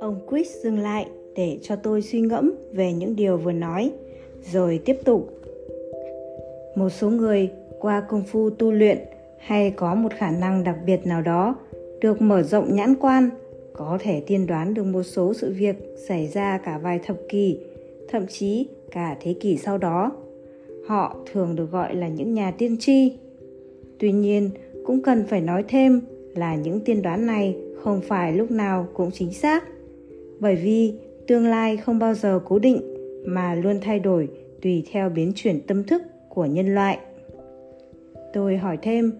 Ông Chris dừng lại để cho tôi suy ngẫm về những điều vừa nói, rồi tiếp tục. Một số người qua công phu tu luyện hay có một khả năng đặc biệt nào đó được mở rộng nhãn quan có thể tiên đoán được một số sự việc xảy ra cả vài thập kỷ thậm chí cả thế kỷ sau đó họ thường được gọi là những nhà tiên tri tuy nhiên cũng cần phải nói thêm là những tiên đoán này không phải lúc nào cũng chính xác. Bởi vì tương lai không bao giờ cố định mà luôn thay đổi tùy theo biến chuyển tâm thức của nhân loại. Tôi hỏi thêm,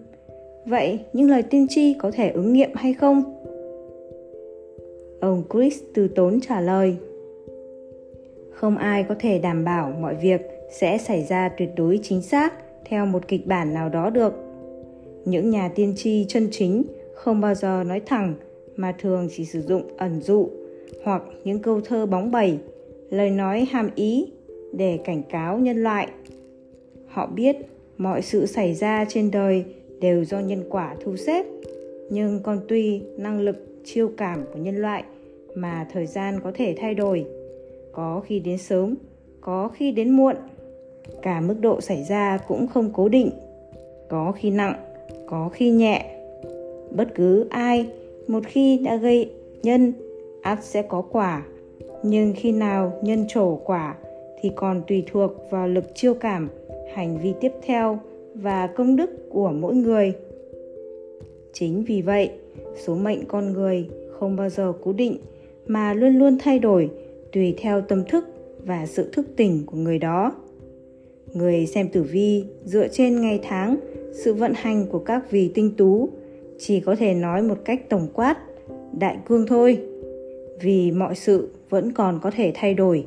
vậy những lời tiên tri có thể ứng nghiệm hay không? Ông chris từ tốn trả lời, không ai có thể đảm bảo mọi việc sẽ xảy ra tuyệt đối chính xác theo một kịch bản nào đó được những nhà tiên tri chân chính không bao giờ nói thẳng, mà thường chỉ sử dụng ẩn dụ hoặc những câu thơ bóng bẩy, lời nói hàm ý để cảnh cáo nhân loại. Họ biết mọi sự xảy ra trên đời đều do nhân quả thu xếp, nhưng còn tùy năng lực chiêu cảm của nhân loại mà thời gian có thể thay đổi. Có khi đến sớm, có khi đến muộn, cả mức độ xảy ra cũng không cố định. Có khi nặng có khi nhẹ. Bất cứ ai, một khi đã gây nhân, ắt sẽ có quả. Nhưng khi nào nhân trổ quả, thì còn tùy thuộc vào lực chiêu cảm, hành vi tiếp theo và công đức của mỗi người. Chính vì vậy, số mệnh con người không bao giờ cố định, mà luôn luôn thay đổi tùy theo tâm thức và sự thức tỉnh của người đó. Người xem tử vi dựa trên ngày tháng sự vận hành của các vì tinh tú, chỉ có thể nói một cách tổng quát, đại cương thôi, vì mọi sự vẫn còn có thể thay đổi.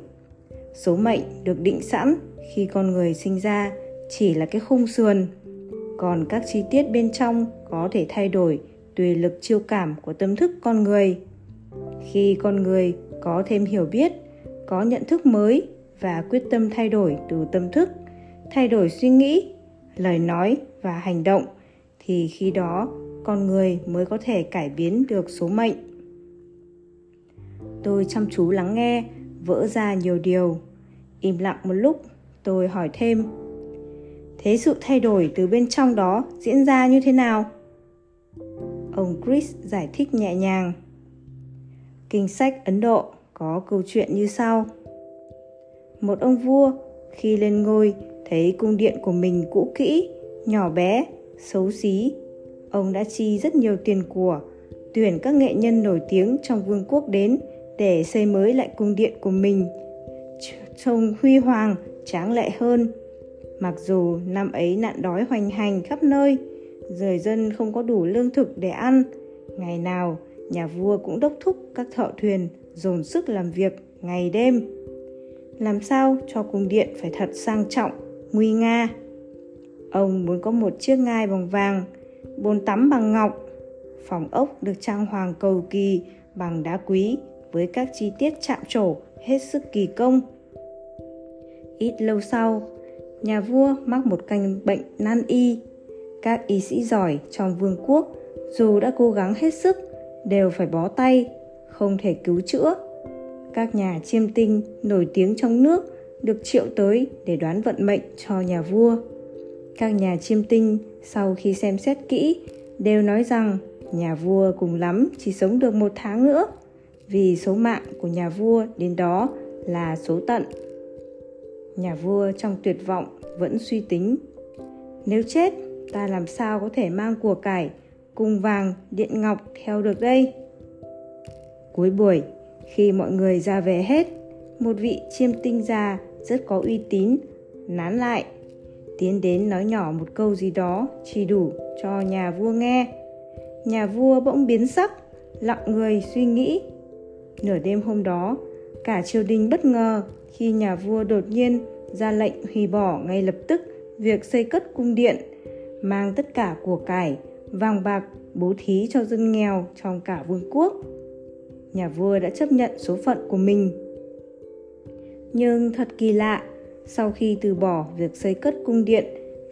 Số mệnh được định sẵn khi con người sinh ra chỉ là cái khung sườn, còn các chi tiết bên trong có thể thay đổi tùy lực chiêu cảm của tâm thức con người. Khi con người có thêm hiểu biết, có nhận thức mới và quyết tâm thay đổi từ tâm thức, thay đổi suy nghĩ lời nói và hành động, thì khi đó con người mới có thể cải biến được số mệnh. Tôi chăm chú lắng nghe, vỡ ra nhiều điều. Im lặng một lúc, tôi hỏi thêm, thế sự thay đổi từ bên trong đó diễn ra như thế nào? Ông chris giải thích nhẹ nhàng, kinh sách ấn độ có câu chuyện như sau. Một ông vua khi lên ngôi thấy cung điện của mình cũ kỹ, nhỏ bé, xấu xí. Ông đã chi rất nhiều tiền của, tuyển các nghệ nhân nổi tiếng trong vương quốc đến để xây mới lại cung điện của mình. Trông huy hoàng, tráng lệ hơn. Mặc dù năm ấy nạn đói hoành hành khắp nơi, người dân không có đủ lương thực để ăn, ngày nào nhà vua cũng đốc thúc các thợ thuyền dồn sức làm việc ngày đêm. Làm sao cho cung điện phải thật sang trọng? Nguy nga. Ông muốn có một chiếc ngai bằng vàng, bồn tắm bằng ngọc. Phòng ốc được trang hoàng cầu kỳ bằng đá quý với các chi tiết chạm trổ hết sức kỳ công. Ít lâu sau, nhà vua mắc một căn bệnh nan y. Các y sĩ giỏi trong vương quốc dù đã cố gắng hết sức đều phải bó tay, không thể cứu chữa. Các nhà chiêm tinh nổi tiếng trong nước được triệu tới để đoán vận mệnh cho nhà vua. Các nhà chiêm tinh sau khi xem xét kỹ đều nói rằng nhà vua cùng lắm chỉ sống được một tháng nữa, vì số mạng của nhà vua đến đó là số tận. Nhà vua trong tuyệt vọng vẫn suy tính, nếu chết, ta làm sao có thể mang của cải cùng vàng điện ngọc theo được đây? Cuối buổi, khi mọi người ra về hết, một vị chiêm tinh già rất có uy tín, nán lại. Tiến đến nói nhỏ một câu gì đó, chỉ đủ cho nhà vua nghe. Nhà vua bỗng biến sắc, lặng người suy nghĩ. Nửa đêm hôm đó, cả triều đình bất ngờ khi nhà vua đột nhiên ra lệnh hủy bỏ ngay lập tức việc xây cất cung điện, mang tất cả của cải, vàng bạc, bố thí cho dân nghèo trong cả vương quốc. Nhà vua đã chấp nhận số phận của mình nhưng thật kỳ lạ sau khi từ bỏ việc xây cất cung điện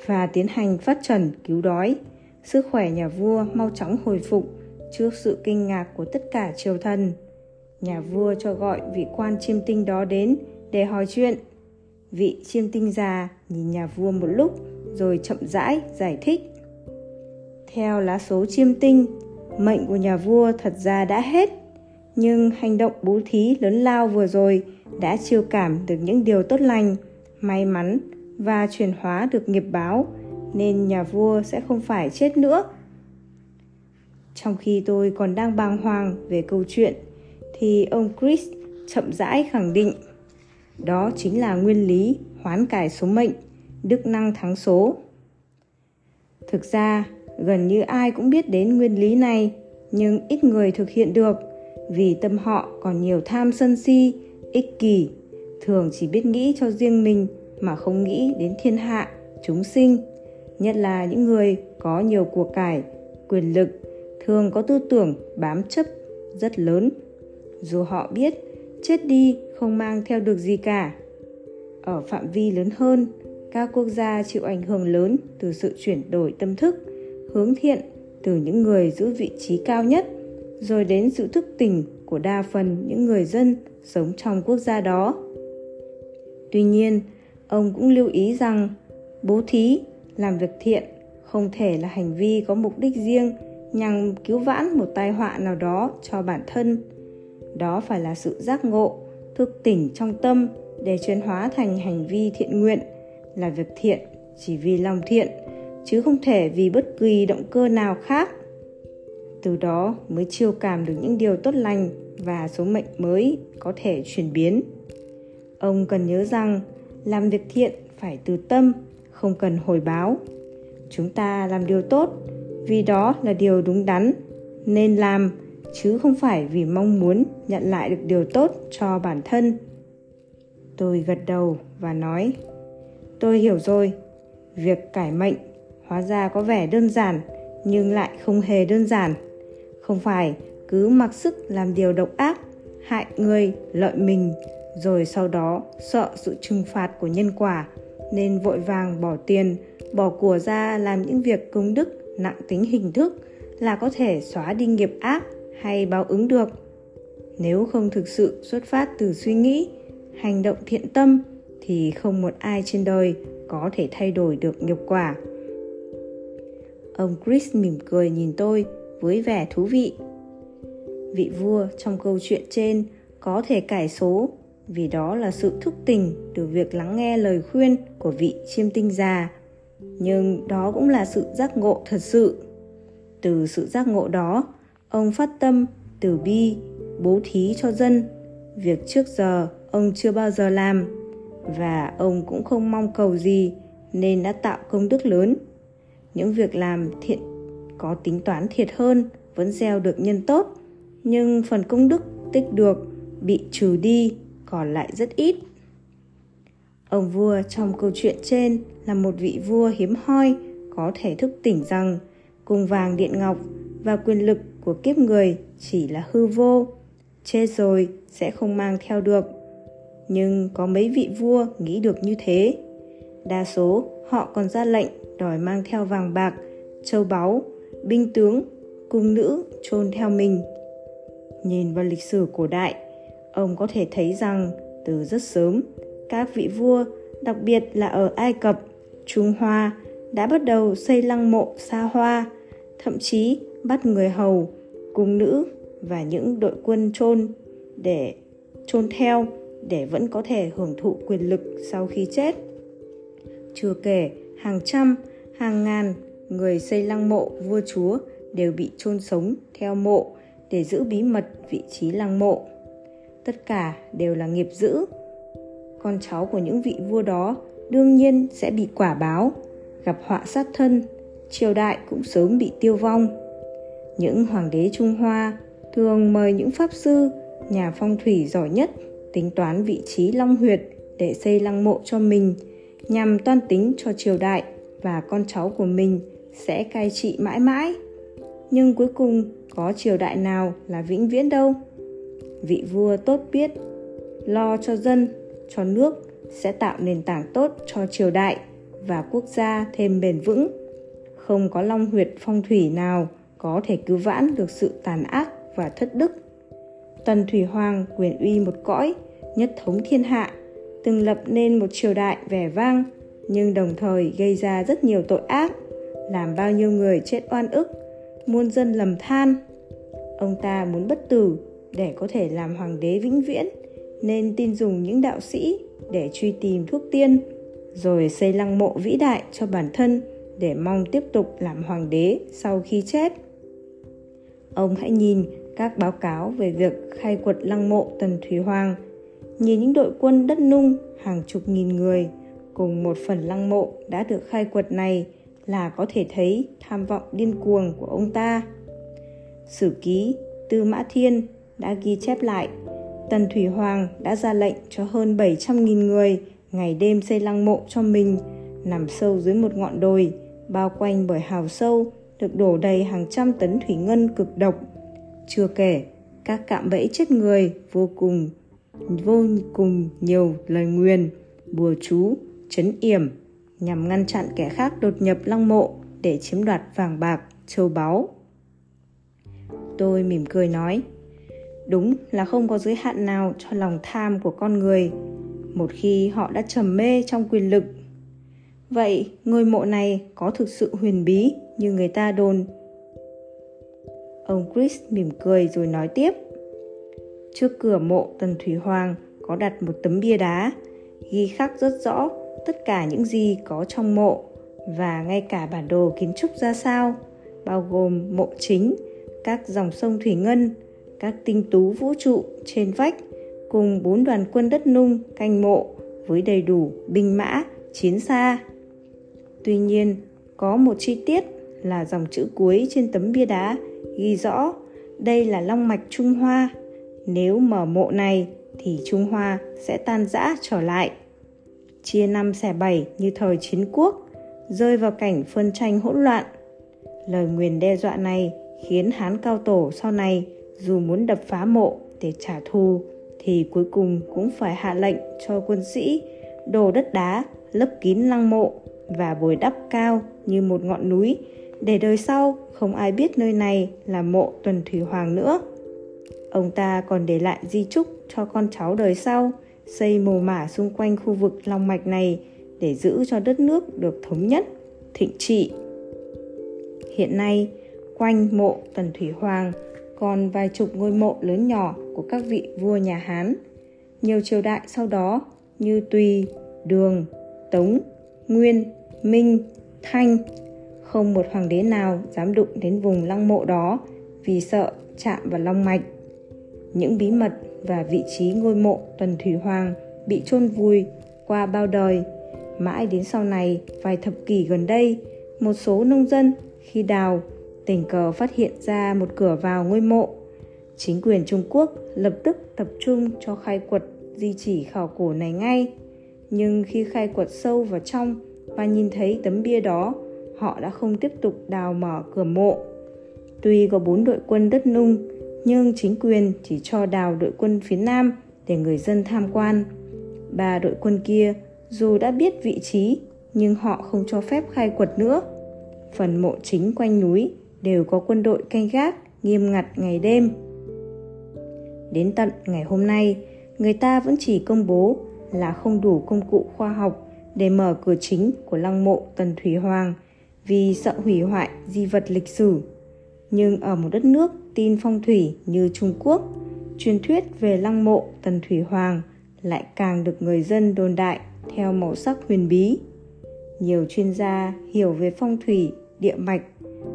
và tiến hành phát trần cứu đói sức khỏe nhà vua mau chóng hồi phục trước sự kinh ngạc của tất cả triều thần. Nhà vua cho gọi vị quan chiêm tinh đó đến để hỏi chuyện. Vị chiêm tinh già nhìn nhà vua một lúc rồi chậm rãi giải thích. Theo lá số chiêm tinh, mệnh của nhà vua thật ra đã hết. Nhưng hành động bố thí lớn lao vừa rồi đã chiêu cảm được những điều tốt lành, may mắn và chuyển hóa được nghiệp báo, nên nhà vua sẽ không phải chết nữa. Trong khi tôi còn đang bàng hoàng về câu chuyện, thì ông Chris chậm rãi khẳng định đó chính là nguyên lý hoán cải số mệnh, đức năng thắng số. Thực ra, gần như ai cũng biết đến nguyên lý này, nhưng ít người thực hiện được vì tâm họ còn nhiều tham sân si, ích kỷ, thường chỉ biết nghĩ cho riêng mình mà không nghĩ đến thiên hạ, chúng sinh, nhất là những người có nhiều của cải, quyền lực, thường có tư tưởng bám chấp rất lớn. Dù họ biết chết đi không mang theo được gì cả. Ở phạm vi lớn hơn, các quốc gia chịu ảnh hưởng lớn từ sự chuyển đổi tâm thức, hướng thiện từ những người giữ vị trí cao nhất, rồi đến sự thức tỉnh của đa phần những người dân sống trong quốc gia đó. Tuy nhiên, ông cũng lưu ý rằng bố thí, làm việc thiện không thể là hành vi có mục đích riêng nhằm cứu vãn một tai họa nào đó cho bản thân. Đó phải là sự giác ngộ, thức tỉnh trong tâm để chuyển hóa thành hành vi thiện nguyện, là việc thiện chỉ vì lòng thiện, chứ không thể vì bất kỳ động cơ nào khác. Từ đó mới chiêu cảm được những điều tốt lành và số mệnh mới có thể chuyển biến. Ông cần nhớ rằng làm việc thiện phải từ tâm, không cần hồi báo. Chúng ta làm điều tốt vì đó là điều đúng đắn nên làm chứ không phải vì mong muốn nhận lại được điều tốt cho bản thân tôi gật đầu và nói tôi hiểu rồi việc cải mệnh hóa ra có vẻ đơn giản nhưng lại không hề đơn giản không phải, cứ mặc sức làm điều độc ác, hại người, lợi mình, rồi sau đó sợ sự trừng phạt của nhân quả, nên vội vàng bỏ tiền, bỏ của ra làm những việc công đức, nặng tính hình thức là có thể xóa đi nghiệp ác hay báo ứng được. Nếu không thực sự xuất phát từ suy nghĩ, hành động thiện tâm thì không một ai trên đời có thể thay đổi được nghiệp quả. Ông chris mỉm cười nhìn tôi với vẻ thú vị. Vị vua trong câu chuyện trên có thể cải số vì đó là sự thức tỉnh từ việc lắng nghe lời khuyên của vị chiêm tinh già, nhưng đó cũng là sự giác ngộ thật sự. Từ sự giác ngộ đó, ông phát tâm từ bi, bố thí cho dân việc trước giờ ông chưa bao giờ làm và ông cũng không mong cầu gì nên đã tạo công đức lớn. Những việc làm thiện có tính toán thiệt hơn, vẫn gieo được nhân tốt. Nhưng phần công đức tích được bị trừ đi còn lại rất ít. Ông vua trong câu chuyện trên là một vị vua hiếm hoi, có thể thức tỉnh rằng cung vàng điện ngọc và quyền lực của kiếp người chỉ là hư vô, chết rồi sẽ không mang theo được. Nhưng có mấy vị vua nghĩ được như thế? Đa số họ còn ra lệnh đòi mang theo vàng bạc, châu báu binh tướng cung nữ chôn theo mình nhìn vào lịch sử cổ đại ông có thể thấy rằng từ rất sớm các vị vua đặc biệt là ở ai cập trung hoa đã bắt đầu xây lăng mộ xa hoa thậm chí bắt người hầu cung nữ và những đội quân chôn để chôn theo để vẫn có thể hưởng thụ quyền lực sau khi chết. Chưa kể, hàng trăm, hàng ngàn người xây lăng mộ vua chúa đều bị chôn sống theo mộ để giữ bí mật vị trí lăng mộ. Tất cả đều là nghiệp dữ. Con cháu của những vị vua đó đương nhiên sẽ bị quả báo, gặp họa sát thân, triều đại cũng sớm bị tiêu vong. Những hoàng đế Trung Hoa thường mời những pháp sư, nhà phong thủy giỏi nhất tính toán vị trí long huyệt để xây lăng mộ cho mình nhằm toan tính cho triều đại và con cháu của mình sẽ cai trị mãi mãi. Nhưng cuối cùng có triều đại nào là vĩnh viễn đâu? Vị vua tốt biết lo cho dân cho nước sẽ tạo nền tảng tốt cho triều đại và quốc gia thêm bền vững. Không có long huyệt phong thủy nào có thể cứu vãn được sự tàn ác và thất đức. Tần Thủy Hoàng quyền uy một cõi, nhất thống thiên hạ, từng lập nên một triều đại vẻ vang, nhưng đồng thời gây ra rất nhiều tội ác, làm bao nhiêu người chết oan ức, muôn dân lầm than. Ông ta muốn bất tử để có thể làm hoàng đế vĩnh viễn, nên tin dùng những đạo sĩ để truy tìm thuốc tiên, rồi xây lăng mộ vĩ đại cho bản thân để mong tiếp tục làm hoàng đế sau khi chết. Ông hãy nhìn các báo cáo về việc khai quật lăng mộ Tần Thủy Hoàng, nhìn những đội quân đất nung hàng chục nghìn người cùng một phần lăng mộ đã được khai quật này là có thể thấy tham vọng điên cuồng của ông ta. Sử ký Tư Mã Thiên đã ghi chép lại Tần Thủy Hoàng đã ra lệnh cho hơn 700.000 người ngày đêm xây lăng mộ cho mình nằm sâu dưới một ngọn đồi bao quanh bởi hào sâu được đổ đầy hàng trăm tấn thủy ngân cực độc. Chưa kể, các cạm bẫy chết người vô cùng vô cùng nhiều lời nguyền, bùa chú, chấn yểm nhằm ngăn chặn kẻ khác đột nhập lăng mộ để chiếm đoạt vàng bạc, châu báu. Tôi mỉm cười nói, đúng là không có giới hạn nào cho lòng tham của con người một khi họ đã trầm mê trong quyền lực vậy ngôi mộ này có thực sự huyền bí như người ta đồn ông chris mỉm cười rồi nói tiếp trước cửa mộ tần thủy hoàng có đặt một tấm bia đá ghi khắc rất rõ tất cả những gì có trong mộ và ngay cả bản đồ kiến trúc ra sao bao gồm mộ chính các dòng sông thủy ngân các tinh tú vũ trụ trên vách cùng bốn đoàn quân đất nung canh mộ với đầy đủ binh mã, chiến xa. Tuy nhiên, có một chi tiết là dòng chữ cuối trên tấm bia đá ghi rõ đây là long mạch Trung Hoa. Nếu mở mộ này thì Trung Hoa sẽ tan rã trở lại. Chia năm xẻ bảy như thời chiến quốc, rơi vào cảnh phân tranh hỗn loạn. Lời nguyền đe dọa này khiến Hán Cao Tổ sau này dù muốn đập phá mộ để trả thù thì cuối cùng cũng phải hạ lệnh cho quân sĩ đổ đất đá lấp kín lăng mộ và bồi đắp cao như một ngọn núi để đời sau không ai biết nơi này là mộ tuần thủy hoàng nữa ông ta còn để lại di chúc cho con cháu đời sau xây mồ mả xung quanh khu vực long mạch này để giữ cho đất nước được thống nhất thịnh trị hiện nay quanh mộ tần thủy hoàng còn vài chục ngôi mộ lớn nhỏ của các vị vua nhà Hán. Nhiều triều đại sau đó như Tùy, Đường, Tống, Nguyên, Minh, Thanh, không một hoàng đế nào dám đụng đến vùng lăng mộ đó vì sợ chạm vào long mạch. Những bí mật và vị trí ngôi mộ Tuần Thủy Hoàng bị chôn vùi qua bao đời. Mãi đến sau này, vài thập kỷ gần đây, một số nông dân khi đào tình cờ phát hiện ra một cửa vào ngôi mộ. Chính quyền Trung Quốc lập tức tập trung cho khai quật di chỉ khảo cổ này ngay. Nhưng khi khai quật sâu vào trong và nhìn thấy tấm bia đó, họ đã không tiếp tục đào mở cửa mộ. Tuy có bốn đội quân đất nung, nhưng chính quyền chỉ cho đào đội quân phía Nam để người dân tham quan. Ba đội quân kia dù đã biết vị trí nhưng họ không cho phép khai quật nữa. Phần mộ chính quanh núi đều có quân đội canh gác nghiêm ngặt ngày đêm. Đến tận ngày hôm nay, người ta vẫn chỉ công bố là không đủ công cụ khoa học để mở cửa chính của lăng mộ Tần Thủy Hoàng vì sợ hủy hoại di vật lịch sử. Nhưng ở một đất nước tin phong thủy như Trung Quốc, truyền thuyết về lăng mộ Tần Thủy Hoàng lại càng được người dân đồn đại theo màu sắc huyền bí. Nhiều chuyên gia hiểu về phong thủy, địa mạch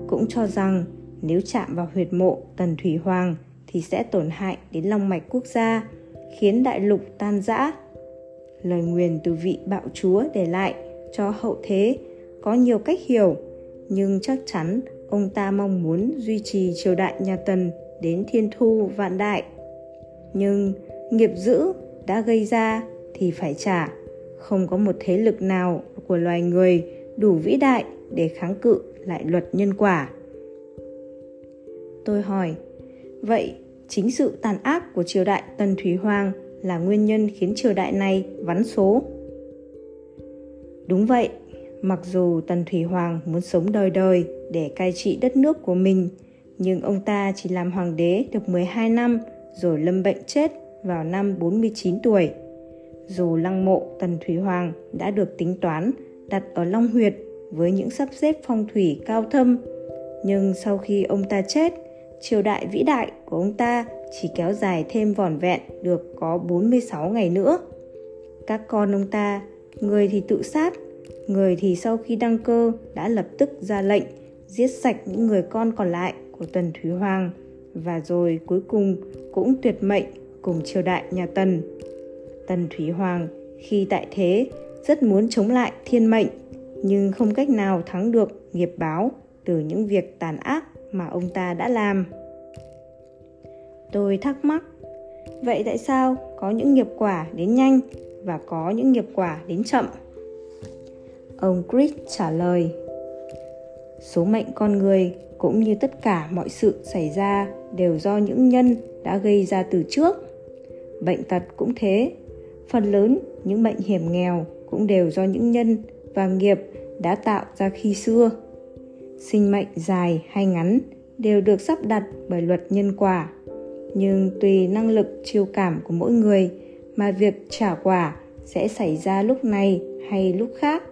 cũng cho rằng nếu chạm vào huyệt mộ Tần Thủy Hoàng thì sẽ tổn hại đến long mạch quốc gia, khiến đại lục tan rã. Lời nguyền từ vị bạo chúa để lại cho hậu thế có nhiều cách hiểu, nhưng chắc chắn ông ta mong muốn duy trì triều đại nhà Tần đến thiên thu vạn đại. Nhưng nghiệp dữ đã gây ra thì phải trả, không có một thế lực nào của loài người đủ vĩ đại để kháng cự lại luật nhân quả. Tôi hỏi, vậy chính sự tàn ác của triều đại Tần Thủy Hoàng là nguyên nhân khiến triều đại này vắn số? Đúng vậy, Mặc dù Tần Thủy Hoàng muốn sống đời đời để cai trị đất nước của mình, nhưng ông ta chỉ làm hoàng đế được 12 năm rồi lâm bệnh chết vào năm 49 tuổi. Dù lăng mộ Tần Thủy Hoàng đã được tính toán đặt ở Long Huyệt với những sắp xếp phong thủy cao thâm, nhưng sau khi ông ta chết, triều đại vĩ đại của ông ta chỉ kéo dài thêm vỏn vẹn được có 46 ngày nữa. Các con ông ta, người thì tự sát, người thì sau khi đăng cơ đã lập tức ra lệnh giết sạch những người con còn lại của Tần Thúy Hoàng và rồi cuối cùng cũng tuyệt mệnh cùng triều đại nhà Tần. Tần Thúy Hoàng khi tại thế rất muốn chống lại thiên mệnh nhưng không cách nào thắng được nghiệp báo từ những việc tàn ác mà ông ta đã làm. Tôi thắc mắc, vậy tại sao có những nghiệp quả đến nhanh và có những nghiệp quả đến chậm? Ông Chris trả lời, số mệnh con người cũng như tất cả mọi sự xảy ra đều do những nhân đã gây ra từ trước. Bệnh tật cũng thế, phần lớn những bệnh hiểm nghèo cũng đều do những nhân và nghiệp đã tạo ra khi xưa. Sinh mệnh dài hay ngắn đều được sắp đặt bởi luật nhân quả, nhưng tùy năng lực chiêu cảm của mỗi người mà việc trả quả sẽ xảy ra lúc này hay lúc khác,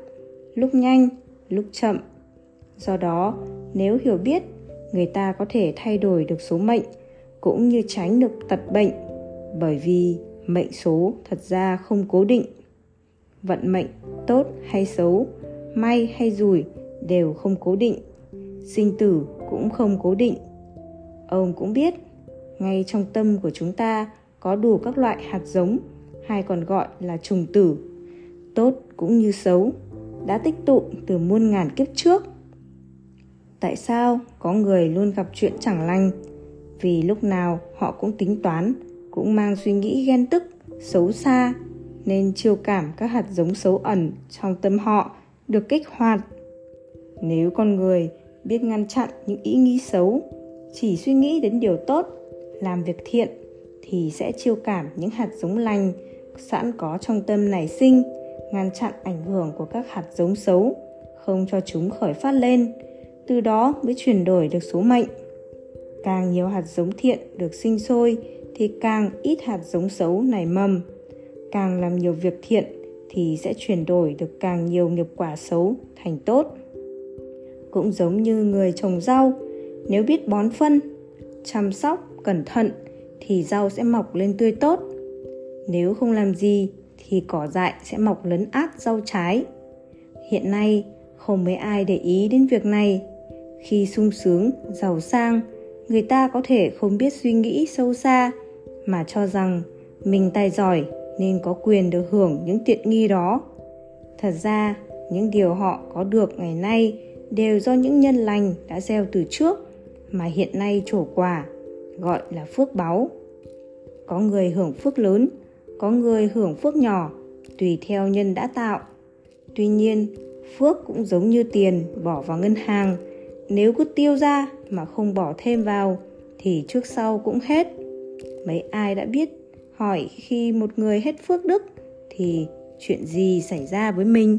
lúc nhanh, lúc chậm. Do đó, nếu hiểu biết, người ta có thể thay đổi được số mệnh cũng như tránh được tật bệnh bởi vì mệnh số thật ra không cố định. Vận mệnh tốt hay xấu, may hay rủi đều không cố định. Sinh tử cũng không cố định. Ông cũng biết, ngay trong tâm của chúng ta có đủ các loại hạt giống hay còn gọi là trùng tử, tốt cũng như xấu, đã tích tụ từ muôn ngàn kiếp trước. Tại sao có người luôn gặp chuyện chẳng lành? Vì lúc nào họ cũng tính toán, cũng mang suy nghĩ ghen tức, xấu xa, nên chiêu cảm các hạt giống xấu ẩn trong tâm họ được kích hoạt. Nếu con người biết ngăn chặn những ý nghĩ xấu, chỉ suy nghĩ đến điều tốt, làm việc thiện thì sẽ chiêu cảm những hạt giống lành sẵn có trong tâm nảy sinh, ngăn chặn ảnh hưởng của các hạt giống xấu, không cho chúng khởi phát lên, từ đó mới chuyển đổi được số mệnh. Càng nhiều hạt giống thiện được sinh sôi thì càng ít hạt giống xấu nảy mầm. Càng làm nhiều việc thiện thì sẽ chuyển đổi được càng nhiều nghiệp quả xấu thành tốt. Cũng giống như người trồng rau, nếu biết bón phân, chăm sóc cẩn thận thì rau sẽ mọc lên tươi tốt nếu không làm gì thì cỏ dại sẽ mọc lấn át rau trái. Hiện nay không mấy ai để ý đến việc này. Khi sung sướng, giàu sang, người ta có thể không biết suy nghĩ sâu xa mà cho rằng mình tài giỏi nên có quyền được hưởng những tiện nghi đó. Thật ra, những điều họ có được ngày nay đều do những nhân lành đã gieo từ trước mà hiện nay trổ quả, gọi là phước báu. Có người hưởng phước lớn, có người hưởng phước nhỏ, tùy theo nhân đã tạo. Tuy nhiên, phước cũng giống như tiền bỏ vào ngân hàng. Nếu cứ tiêu ra mà không bỏ thêm vào, thì trước sau cũng hết. Mấy ai đã biết, hỏi khi một người hết phước đức, thì chuyện gì xảy ra với mình?